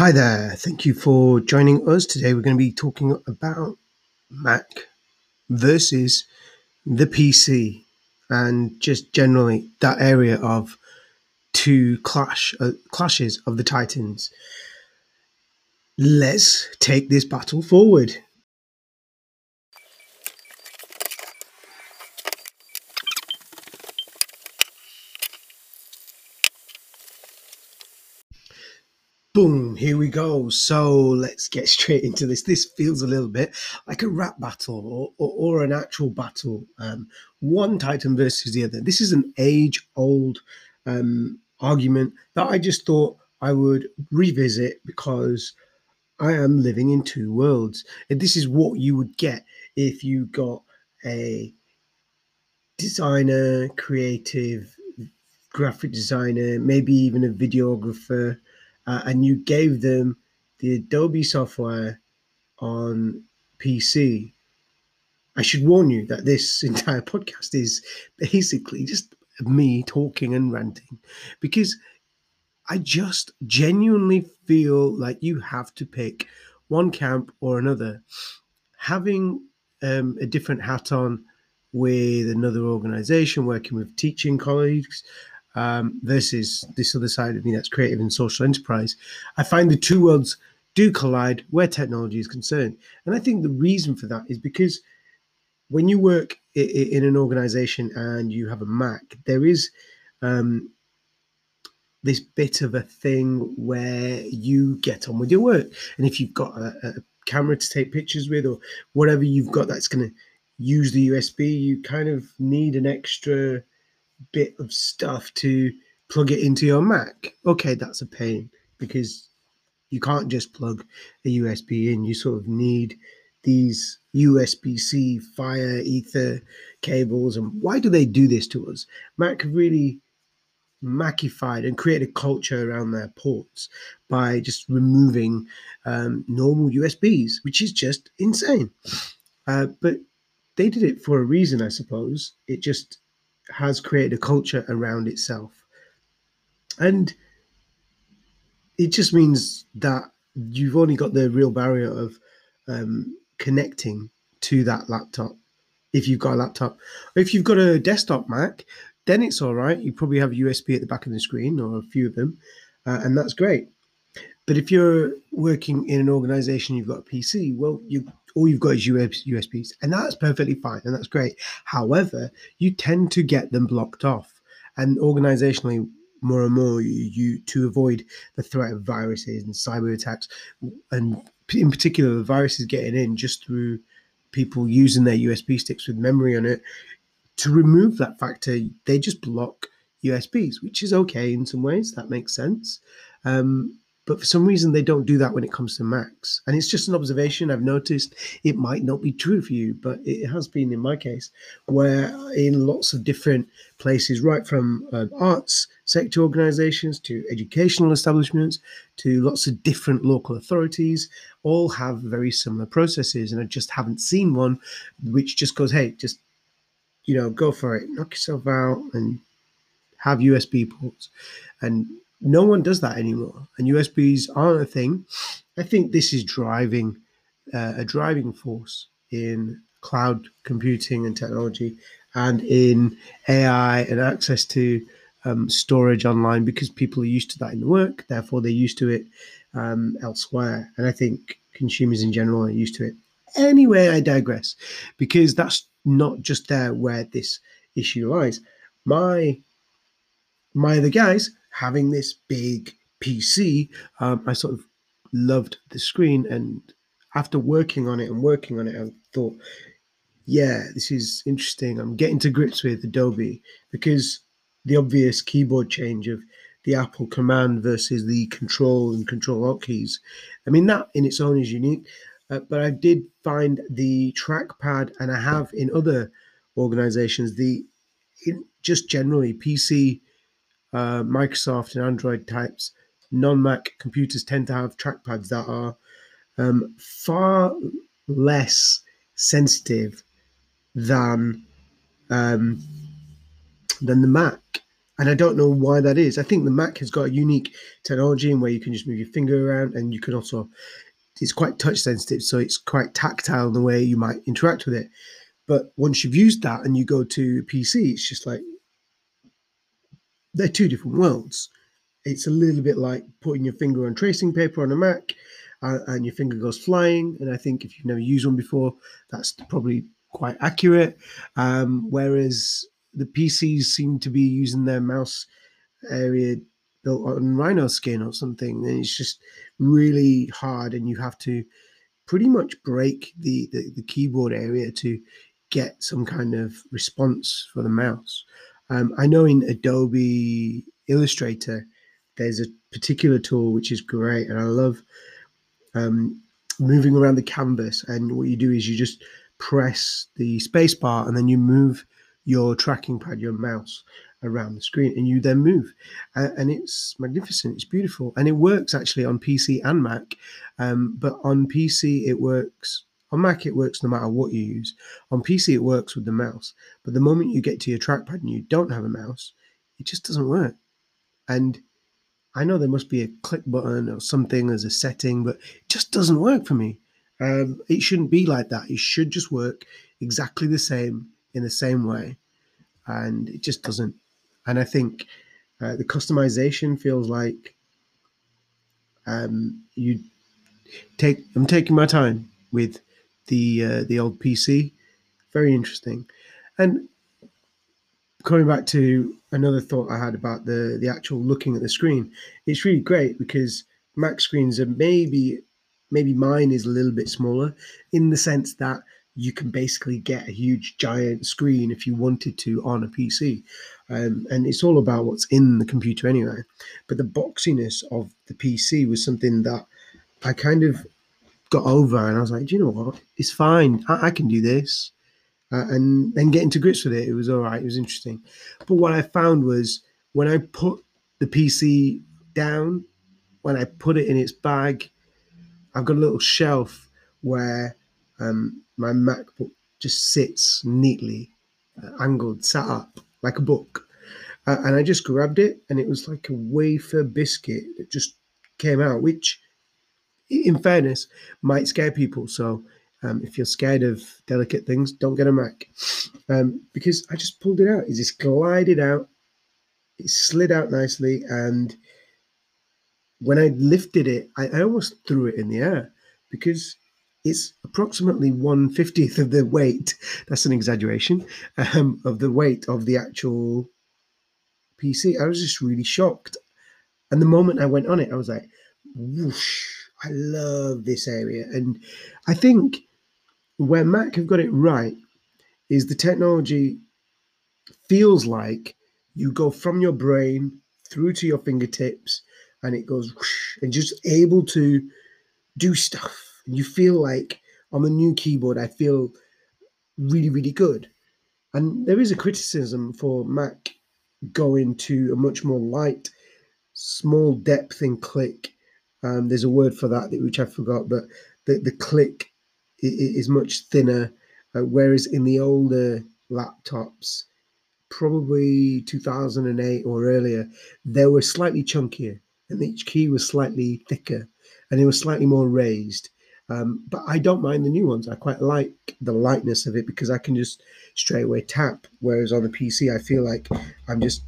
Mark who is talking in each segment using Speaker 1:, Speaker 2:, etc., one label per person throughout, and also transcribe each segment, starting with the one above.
Speaker 1: Hi there. Thank you for joining us. Today we're going to be talking about Mac versus the PC and just generally that area of two clash uh, clashes of the titans. Let's take this battle forward. Boom, here we go. So let's get straight into this. This feels a little bit like a rap battle or, or, or an actual battle. Um, one Titan versus the other. This is an age old um, argument that I just thought I would revisit because I am living in two worlds. And this is what you would get if you got a designer, creative, graphic designer, maybe even a videographer uh, and you gave them the Adobe software on PC, I should warn you that this entire podcast is basically just me talking and ranting because I just genuinely feel like you have to pick one camp or another. Having um, a different hat on with another organization, working with teaching colleagues, um, versus this other side of me that's creative and social enterprise, I find the two worlds do collide where technology is concerned. And I think the reason for that is because when you work in an organization and you have a Mac, there is um, this bit of a thing where you get on with your work. And if you've got a, a camera to take pictures with or whatever you've got that's going to use the USB, you kind of need an extra bit of stuff to plug it into your Mac. Okay, that's a pain because you can't just plug a USB in. You sort of need these USB C, Fire, Ether cables. And why do they do this to us? Mac really Macified and create a culture around their ports by just removing um, normal USBs, which is just insane. Uh, but they did it for a reason, I suppose. It just has created a culture around itself. And it just means that you've only got the real barrier of um, connecting to that laptop if you've got a laptop. If you've got a desktop Mac, then it's all right. You probably have USB at the back of the screen or a few of them, uh, and that's great. But if you're working in an organization, you've got a PC, well, you all you've got is USBs, and that's perfectly fine and that's great. However, you tend to get them blocked off, and organizationally, more and more, you, you to avoid the threat of viruses and cyber attacks, and in particular, the viruses getting in just through people using their USB sticks with memory on it. To remove that factor, they just block USBs, which is okay in some ways. That makes sense. Um, but for some reason, they don't do that when it comes to Macs. And it's just an observation I've noticed. It might not be true for you, but it has been in my case, where in lots of different places, right from uh, arts sector organizations to educational establishments to lots of different local authorities, all have very similar processes. And I just haven't seen one which just goes, hey, just, you know, go for it, knock yourself out and have USB ports. And no one does that anymore, and USBs aren't a thing. I think this is driving uh, a driving force in cloud computing and technology, and in AI and access to um, storage online because people are used to that in the work. Therefore, they're used to it um, elsewhere, and I think consumers in general are used to it. Anyway, I digress because that's not just there where this issue lies. My my other guys having this big PC, um, I sort of loved the screen. And after working on it and working on it, I thought, yeah, this is interesting. I'm getting to grips with Adobe because the obvious keyboard change of the Apple command versus the control and control alt keys. I mean, that in its own is unique. Uh, but I did find the trackpad, and I have in other organizations, the in, just generally PC uh, Microsoft and Android types non Mac computers tend to have trackpads that are um, far less sensitive than um, than the Mac. and I don't know why that is. I think the Mac has got a unique technology in where you can just move your finger around, and you can also it's quite touch sensitive, so it's quite tactile in the way you might interact with it. But once you've used that and you go to PC, it's just like they're two different worlds. It's a little bit like putting your finger on tracing paper on a Mac uh, and your finger goes flying. And I think if you've never used one before, that's probably quite accurate. Um, whereas the PCs seem to be using their mouse area built on rhino skin or something. And it's just really hard, and you have to pretty much break the, the, the keyboard area to get some kind of response for the mouse. Um, I know in Adobe Illustrator, there's a particular tool which is great, and I love um, moving around the canvas. And what you do is you just press the spacebar, and then you move your tracking pad, your mouse, around the screen, and you then move. Uh, and it's magnificent. It's beautiful, and it works actually on PC and Mac. Um, but on PC, it works on Mac, it works no matter what you use. On PC, it works with the mouse. But the moment you get to your trackpad and you don't have a mouse, it just doesn't work. And I know there must be a click button or something as a setting, but it just doesn't work for me. Um, it shouldn't be like that. It should just work exactly the same in the same way. And it just doesn't. And I think uh, the customization feels like um, you take, I'm taking my time with the uh, the old PC. Very interesting. And coming back to another thought I had about the the actual looking at the screen, it's really great because Mac screens are maybe maybe mine is a little bit smaller in the sense that you can basically get a huge giant screen if you wanted to on a PC. Um, and it's all about what's in the computer anyway. But the boxiness of the PC was something that I kind of got over and I was like, do you know what? It's fine. I, I can do this. Uh, and then getting to grips with it, it was all right. It was interesting. But what I found was when I put the PC down, when I put it in its bag, I've got a little shelf where um, my MacBook just sits neatly, uh, angled, sat up like a book. Uh, and I just grabbed it, and it was like a wafer biscuit that just came out, which in fairness, might scare people. So um, if you're scared of delicate things, don't get a Mac. Um, because I just pulled it out. It just glided out. It slid out nicely. And when I lifted it, I, I almost threw it in the air because it's approximately 150th of the weight. That's an exaggeration um, of the weight of the actual PC. I was just really shocked. And the moment I went on it, I was like, whoosh I love this area. And I think where Mac have got it right is the technology feels like you go from your brain through to your fingertips and it goes whoosh, and just able to do stuff. And you feel like on the new keyboard, I feel really, really good. And there is a criticism for Mac going to a much more light, small depth and click um, there's a word for that which I forgot, but the, the click is much thinner, uh, whereas in the older laptops, probably 2008 or earlier, they were slightly chunkier and each key was slightly thicker and it was slightly more raised. Um, but I don't mind the new ones. I quite like the lightness of it because I can just straight away tap. Whereas on the PC, I feel like I'm just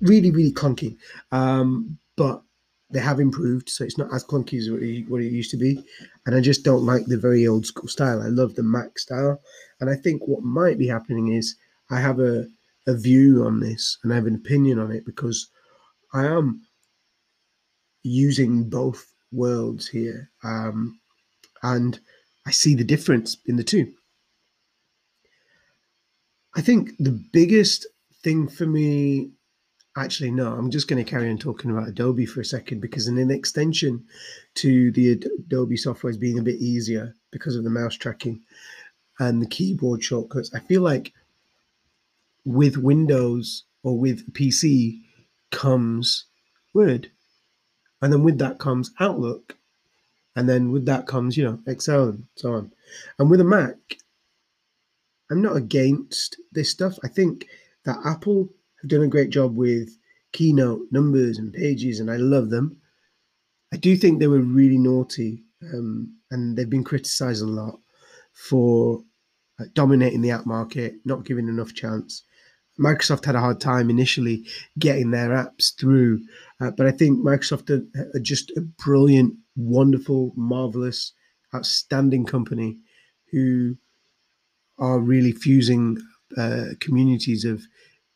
Speaker 1: really, really clunky. Um, but they have improved, so it's not as clunky as what it, what it used to be. And I just don't like the very old school style. I love the Mac style, and I think what might be happening is I have a a view on this and I have an opinion on it because I am using both worlds here, um, and I see the difference in the two. I think the biggest thing for me Actually, no, I'm just going to carry on talking about Adobe for a second because in an extension to the Adobe software is being a bit easier because of the mouse tracking and the keyboard shortcuts. I feel like with Windows or with PC comes Word, and then with that comes Outlook, and then with that comes, you know, Excel and so on. And with a Mac, I'm not against this stuff. I think that Apple have done a great job with keynote numbers and pages, and I love them. I do think they were really naughty, um, and they've been criticised a lot for uh, dominating the app market, not giving enough chance. Microsoft had a hard time initially getting their apps through, uh, but I think Microsoft are, are just a brilliant, wonderful, marvelous, outstanding company who are really fusing uh, communities of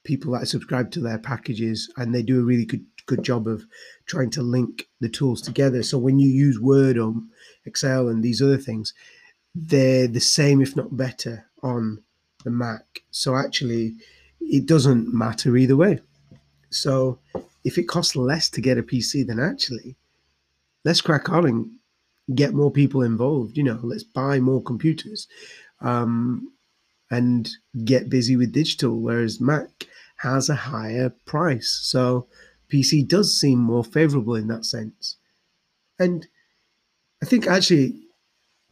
Speaker 1: people that subscribe to their packages, and they do a really good good job of trying to link the tools together. So when you use Word or Excel and these other things, they're the same, if not better, on the Mac. So actually, it doesn't matter either way. So if it costs less to get a PC, then actually, let's crack on and get more people involved. You know, let's buy more computers um, and get busy with digital. Whereas Mac has a higher price, so PC does seem more favorable in that sense. And I think actually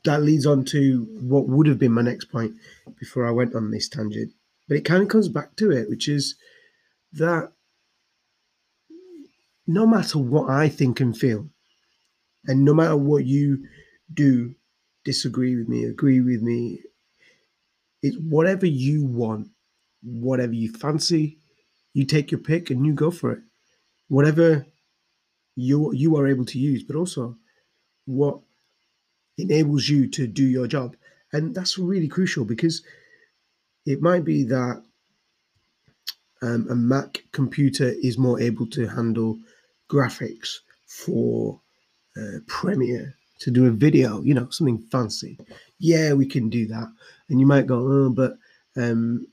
Speaker 1: that leads on to what would have been my next point before I went on this tangent. But it kind of comes back to it, which is that no matter what I think and feel, and no matter what you do, disagree with me, agree with me, it's whatever you want, whatever you fancy, you take your pick and you go for it. Whatever you you are able to use, but also what enables you to do your job. And that's really crucial because it might be that um, a Mac computer is more able to handle graphics for uh, Premiere to do a video, you know, something fancy. Yeah, we can do that. And you might go, oh, but um,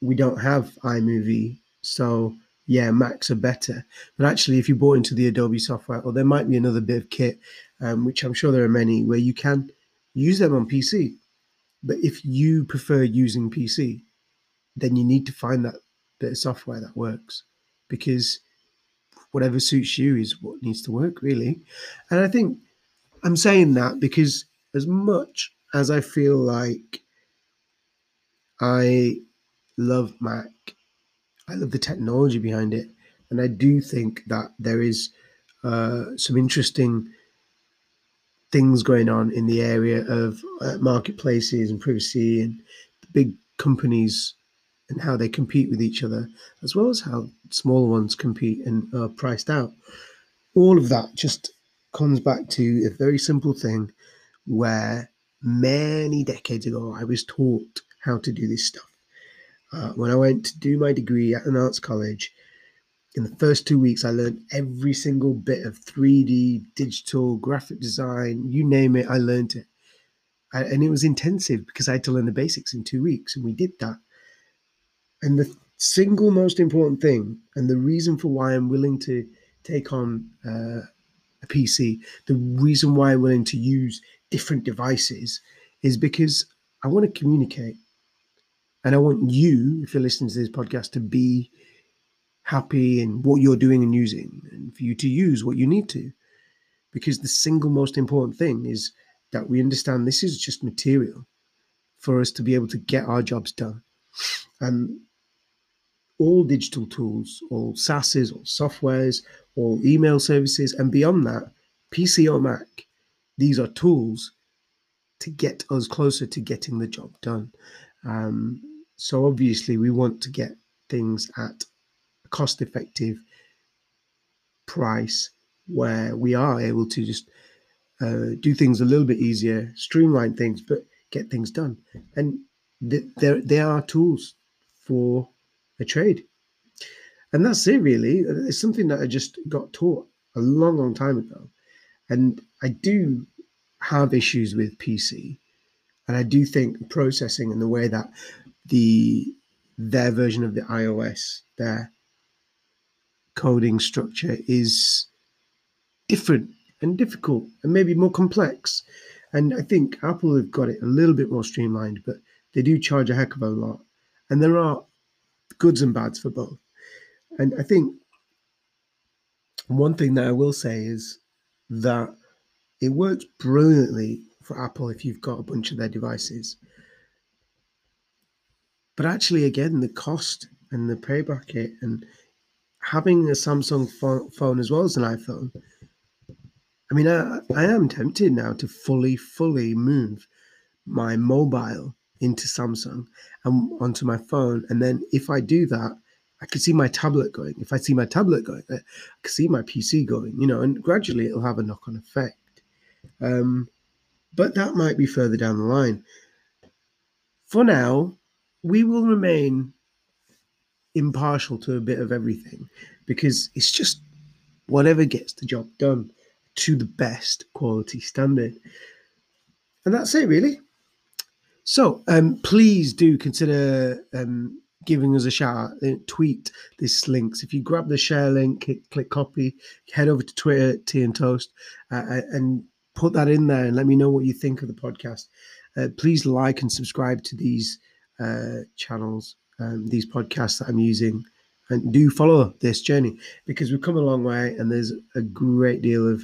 Speaker 1: we don't have iMovie. So, yeah, Macs are better. But actually, if you bought into the Adobe software, or there might be another bit of kit, um, which I'm sure there are many, where you can use them on PC. But if you prefer using PC, then you need to find that bit of software that works because whatever suits you is what needs to work, really. And I think I'm saying that because as much as I feel like I love Mac, I love the technology behind it, and I do think that there is uh, some interesting things going on in the area of uh, marketplaces and privacy and big companies and how they compete with each other, as well as how smaller ones compete and are priced out. All of that just comes back to a very simple thing where many decades ago I was taught how to do this stuff. Uh, when I went to do my degree at an arts college, in the first two weeks, I learned every single bit of 3D, digital, graphic design, you name it, I learned it. I, and it was intensive because I had to learn the basics in two weeks, and we did that. And the single most important thing, and the reason for why I'm willing to take on uh, a PC, the reason why I'm willing to use different devices is because I want to communicate. And I want you, if you're listening to this podcast, to be happy in what you're doing and using, and for you to use what you need to. Because the single most important thing is that we understand this is just material for us to be able to get our jobs done. And all digital tools, all SaaSes, all softwares, all email services, and beyond that, PC or Mac, these are tools to get us closer to getting the job done. Um, so obviously, we want to get things at a cost effective price where we are able to just uh, do things a little bit easier, streamline things, but get things done. And th- there, there are tools for a trade. And that's it, really. It's something that I just got taught a long, long time ago. And I do have issues with PC. And I do think processing and the way that the their version of the iOS, their coding structure is different and difficult and maybe more complex. And I think Apple have got it a little bit more streamlined, but they do charge a heck of a lot. And there are goods and bads for both. And I think one thing that I will say is that it works brilliantly for Apple if you've got a bunch of their devices. But actually, again, the cost and the playback kit and having a Samsung phone as well as an iPhone. I mean, I, I am tempted now to fully, fully move my mobile into Samsung and onto my phone. And then if I do that, I could see my tablet going. If I see my tablet going, I could see my PC going, you know, and gradually it'll have a knock on effect. Um, but that might be further down the line. For now, we will remain impartial to a bit of everything because it's just whatever gets the job done to the best quality standard. And that's it, really. So um, please do consider um, giving us a shout out. Uh, tweet this links. If you grab the share link, click, click copy, head over to Twitter, Tea and Toast, uh, uh, and put that in there and let me know what you think of the podcast. Uh, please like and subscribe to these uh, channels, um, these podcasts that I'm using, and do follow this journey because we've come a long way and there's a great deal of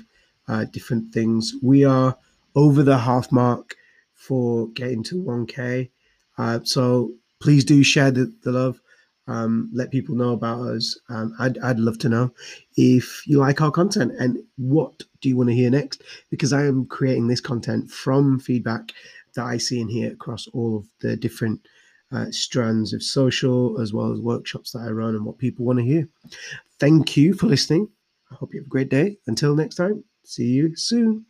Speaker 1: uh, different things. We are over the half mark for getting to 1K. Uh, so please do share the, the love. Um, let people know about us. Um, I'd, I'd love to know if you like our content and what do you want to hear next? Because I am creating this content from feedback that I see and hear across all of the different uh, strands of social as well as workshops that I run and what people want to hear. Thank you for listening. I hope you have a great day. Until next time, see you soon.